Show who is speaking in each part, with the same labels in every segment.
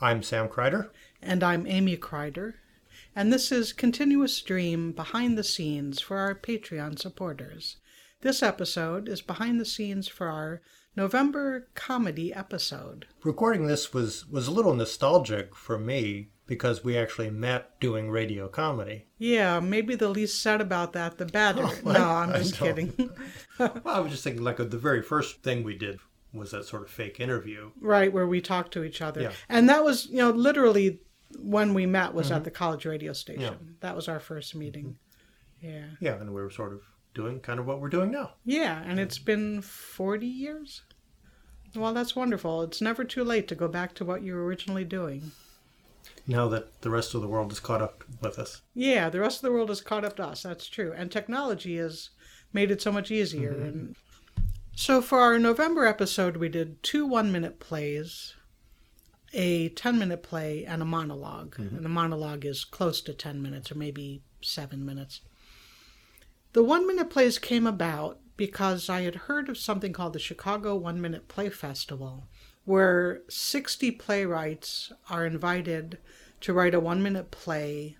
Speaker 1: I'm Sam Kreider.
Speaker 2: And I'm Amy Kreider. And this is Continuous Stream Behind the Scenes for our Patreon supporters. This episode is behind the scenes for our November comedy episode.
Speaker 1: Recording this was, was a little nostalgic for me because we actually met doing radio comedy.
Speaker 2: Yeah, maybe the least said about that, the better. Oh, no, I, I'm just kidding.
Speaker 1: well, I was just thinking, like, the very first thing we did was that sort of fake interview.
Speaker 2: Right, where we talked to each other. Yeah. And that was, you know, literally when we met was mm-hmm. at the college radio station. Yeah. That was our first meeting. Yeah.
Speaker 1: Yeah, and we were sort of doing kind of what we're doing now.
Speaker 2: Yeah, and it's been 40 years. Well, that's wonderful. It's never too late to go back to what you were originally doing.
Speaker 1: Now that the rest of the world is caught up with us.
Speaker 2: Yeah, the rest of the world is caught up to us. That's true. And technology has made it so much easier. Mm-hmm. And so for our November episode, we did two one minute plays, a 10 minute play, and a monolog mm-hmm. And the monologue is close to 10 minutes or maybe seven minutes. The one minute plays came about because I had heard of something called the Chicago One Minute Play Festival, where 60 playwrights are invited to write a one minute play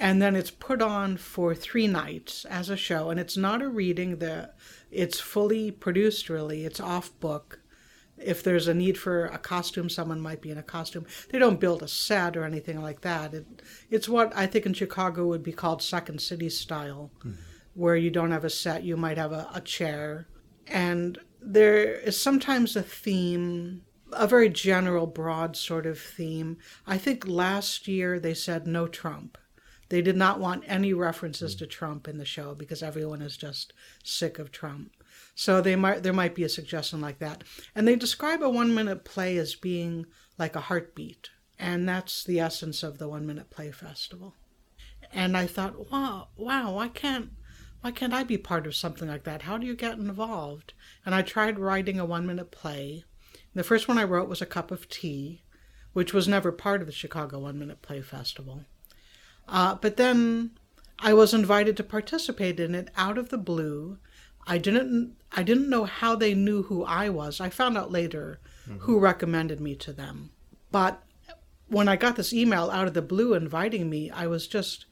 Speaker 2: and then it's put on for three nights as a show and it's not a reading the it's fully produced really. It's off book. If there's a need for a costume someone might be in a costume. They don't build a set or anything like that. It, it's what i think in chicago would be called second city style mm-hmm. where you don't have a set you might have a, a chair. And there is sometimes a theme a very general broad sort of theme. I think last year they said no trump they did not want any references hmm. to Trump in the show because everyone is just sick of Trump. So they might there might be a suggestion like that. And they describe a one minute play as being like a heartbeat. And that's the essence of the one minute play festival. And I thought, wow, wow, why can't why can't I be part of something like that? How do you get involved? And I tried writing a one minute play. The first one I wrote was A Cup of Tea, which was never part of the Chicago One Minute Play Festival. Uh, but then I was invited to participate in it out of the blue. I didn't I didn't know how they knew who I was. I found out later mm-hmm. who recommended me to them. But when I got this email out of the blue inviting me, I was just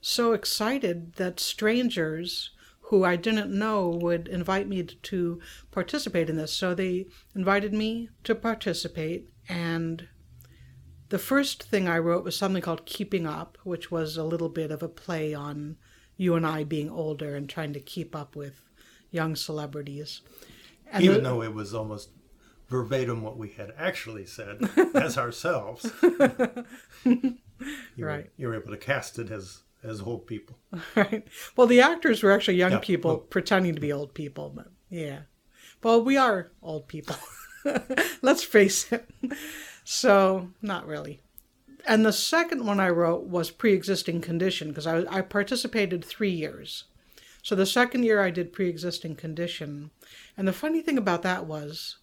Speaker 2: so excited that strangers who I didn't know would invite me to participate in this. So they invited me to participate and the first thing I wrote was something called Keeping Up, which was a little bit of a play on you and I being older and trying to keep up with young celebrities.
Speaker 1: And Even the, though it was almost verbatim what we had actually said as ourselves. you
Speaker 2: right.
Speaker 1: Were, you were able to cast it as as old people.
Speaker 2: Right. Well, the actors were actually young yeah. people well, pretending to be old people, but yeah. Well, we are old people. Let's face it. So, not really. And the second one I wrote was pre existing condition because I, I participated three years. So the second year I did pre existing condition. And the funny thing about that was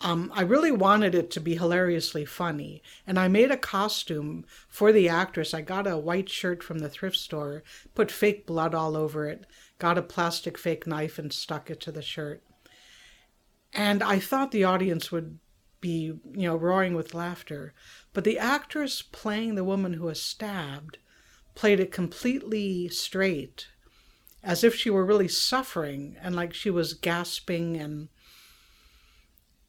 Speaker 2: um, I really wanted it to be hilariously funny. And I made a costume for the actress. I got a white shirt from the thrift store, put fake blood all over it, got a plastic fake knife and stuck it to the shirt. And I thought the audience would be, you know, roaring with laughter. But the actress playing the woman who was stabbed played it completely straight, as if she were really suffering and like she was gasping and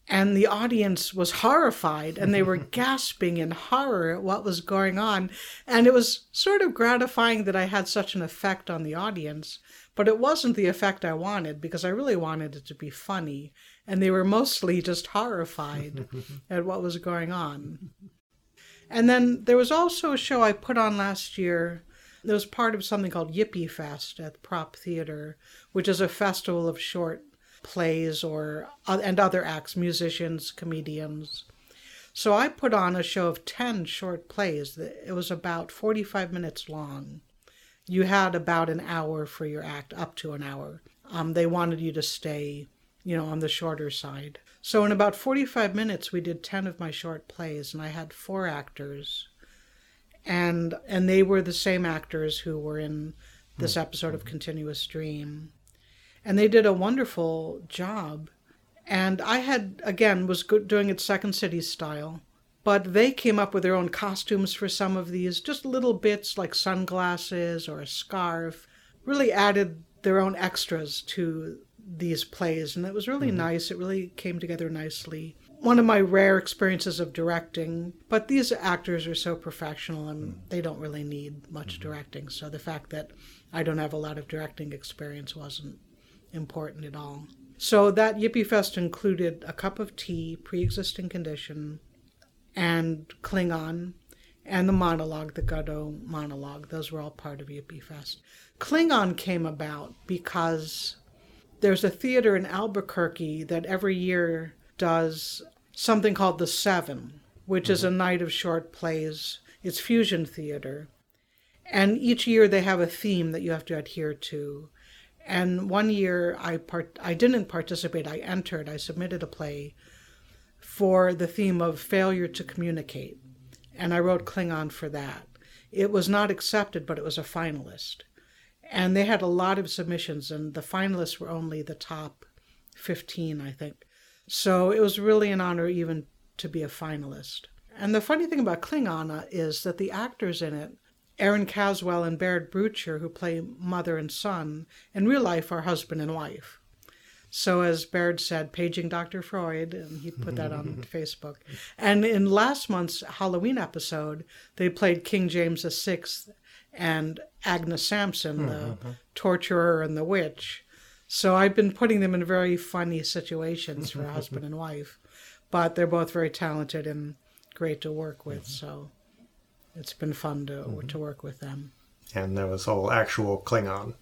Speaker 2: and the audience was horrified and they were gasping in horror at what was going on and it was sort of gratifying that i had such an effect on the audience but it wasn't the effect i wanted because i really wanted it to be funny and they were mostly just horrified at what was going on. And then there was also a show I put on last year that was part of something called Yippie Fest at Prop Theater, which is a festival of short plays or and other acts, musicians, comedians. So I put on a show of 10 short plays. It was about 45 minutes long. You had about an hour for your act, up to an hour. Um, they wanted you to stay you know, on the shorter side. So in about 45 minutes, we did 10 of my short plays, and I had four actors. And and they were the same actors who were in this mm-hmm. episode of Continuous Stream. And they did a wonderful job. And I had, again, was doing it Second City style. But they came up with their own costumes for some of these, just little bits like sunglasses or a scarf, really added their own extras to these plays. And it was really mm-hmm. nice. It really came together nicely one of my rare experiences of directing. But these actors are so professional and mm. they don't really need much mm-hmm. directing. So the fact that I don't have a lot of directing experience wasn't important at all. So that Yippie Fest included a cup of tea, pre existing condition, and Klingon, and the monologue, the Godot monologue. Those were all part of Yippie Fest. Klingon came about because there's a theater in Albuquerque that every year does something called the Seven, which mm-hmm. is a mm-hmm. night of short plays. It's fusion theater. And each year they have a theme that you have to adhere to. And one year I part I didn't participate, I entered, I submitted a play for the theme of failure to communicate. And I wrote Klingon for that. It was not accepted, but it was a finalist. And they had a lot of submissions, and the finalists were only the top 15, I think. So it was really an honor even to be a finalist. And the funny thing about Klingon is that the actors in it, Erin Caswell and Baird Brucher, who play mother and son, in real life are husband and wife. So as Baird said, paging Dr. Freud, and he put that on Facebook. And in last month's Halloween episode, they played King James VI and Agnes Sampson, the mm-hmm. torturer and the witch. So I've been putting them in very funny situations for husband and wife, but they're both very talented and great to work with. Mm-hmm. So it's been fun to mm-hmm. to work with them.
Speaker 1: And there was all actual Klingon.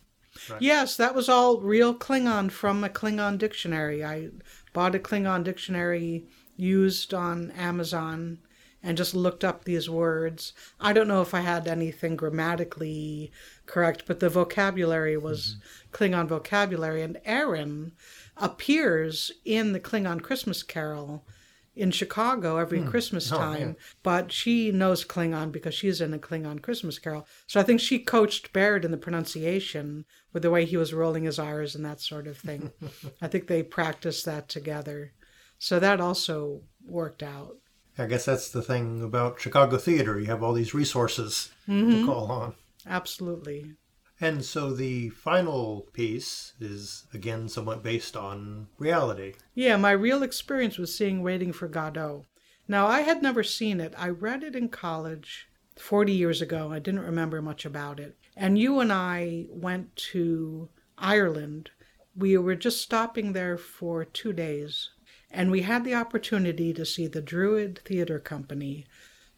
Speaker 2: Right? Yes, that was all real Klingon from a Klingon dictionary. I bought a Klingon dictionary used on Amazon and just looked up these words. I don't know if I had anything grammatically correct, but the vocabulary was mm-hmm. Klingon vocabulary. And Erin appears in the Klingon Christmas Carol in Chicago every mm. Christmas time, oh, but she knows Klingon because she's in a Klingon Christmas Carol. So I think she coached Baird in the pronunciation with the way he was rolling his R's and that sort of thing. I think they practiced that together. So that also worked out.
Speaker 1: I guess that's the thing about Chicago theater. You have all these resources mm-hmm. to call on.
Speaker 2: Absolutely.
Speaker 1: And so the final piece is again somewhat based on reality.
Speaker 2: Yeah, my real experience was seeing Waiting for Godot. Now, I had never seen it. I read it in college 40 years ago. I didn't remember much about it. And you and I went to Ireland. We were just stopping there for two days and we had the opportunity to see the Druid Theatre Company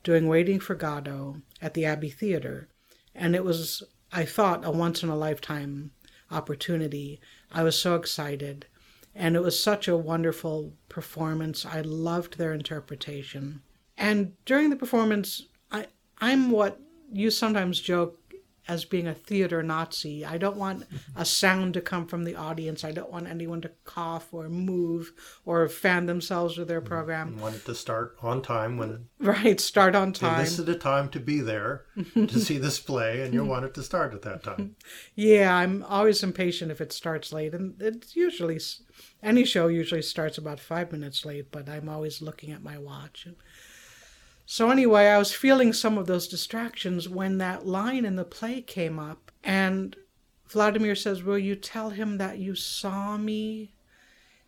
Speaker 2: doing Waiting for Godot at the Abbey Theatre. And it was, I thought, a once in a lifetime opportunity. I was so excited. And it was such a wonderful performance. I loved their interpretation. And during the performance, I, I'm what you sometimes joke as being a theater Nazi. I don't want a sound to come from the audience. I don't want anyone to cough or move or fan themselves with their mm-hmm. program.
Speaker 1: You want it to start on time when
Speaker 2: right start on time.
Speaker 1: This is the time to be there to see this play, and you want it to start at that time.
Speaker 2: Yeah, I'm always impatient if it starts late, and it's usually any show usually starts about five minutes late. But I'm always looking at my watch. So, anyway, I was feeling some of those distractions when that line in the play came up. And Vladimir says, Will you tell him that you saw me?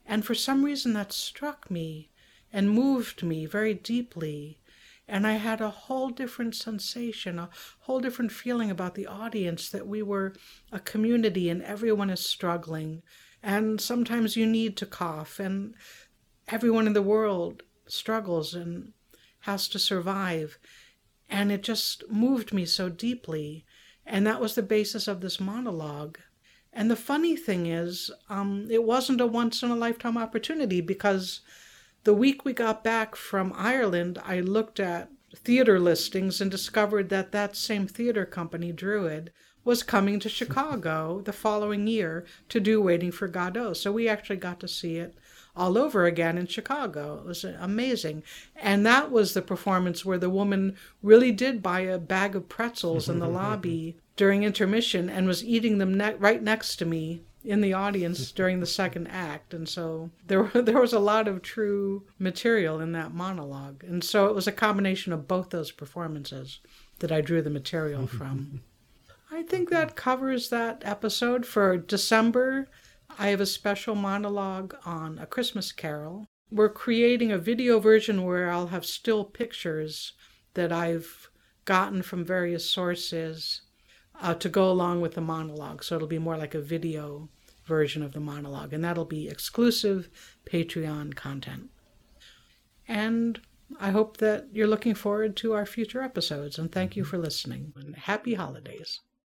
Speaker 2: And for some reason, that struck me and moved me very deeply. And I had a whole different sensation, a whole different feeling about the audience that we were a community and everyone is struggling. And sometimes you need to cough, and everyone in the world struggles. And has to survive. And it just moved me so deeply. And that was the basis of this monologue. And the funny thing is, um, it wasn't a once in a lifetime opportunity because the week we got back from Ireland, I looked at theater listings and discovered that that same theater company, Druid, was coming to Chicago the following year to do Waiting for Godot. So we actually got to see it all over again in Chicago. It was amazing. And that was the performance where the woman really did buy a bag of pretzels in the lobby during intermission and was eating them ne- right next to me in the audience during the second act, and so there there was a lot of true material in that monologue, and so it was a combination of both those performances that I drew the material from. I think that covers that episode for December. I have a special monologue on A Christmas Carol. We're creating a video version where I'll have still pictures that I've gotten from various sources uh, to go along with the monologue. So it'll be more like a video version of the monologue, and that'll be exclusive Patreon content. And I hope that you're looking forward to our future episodes, and thank you for listening. And happy holidays.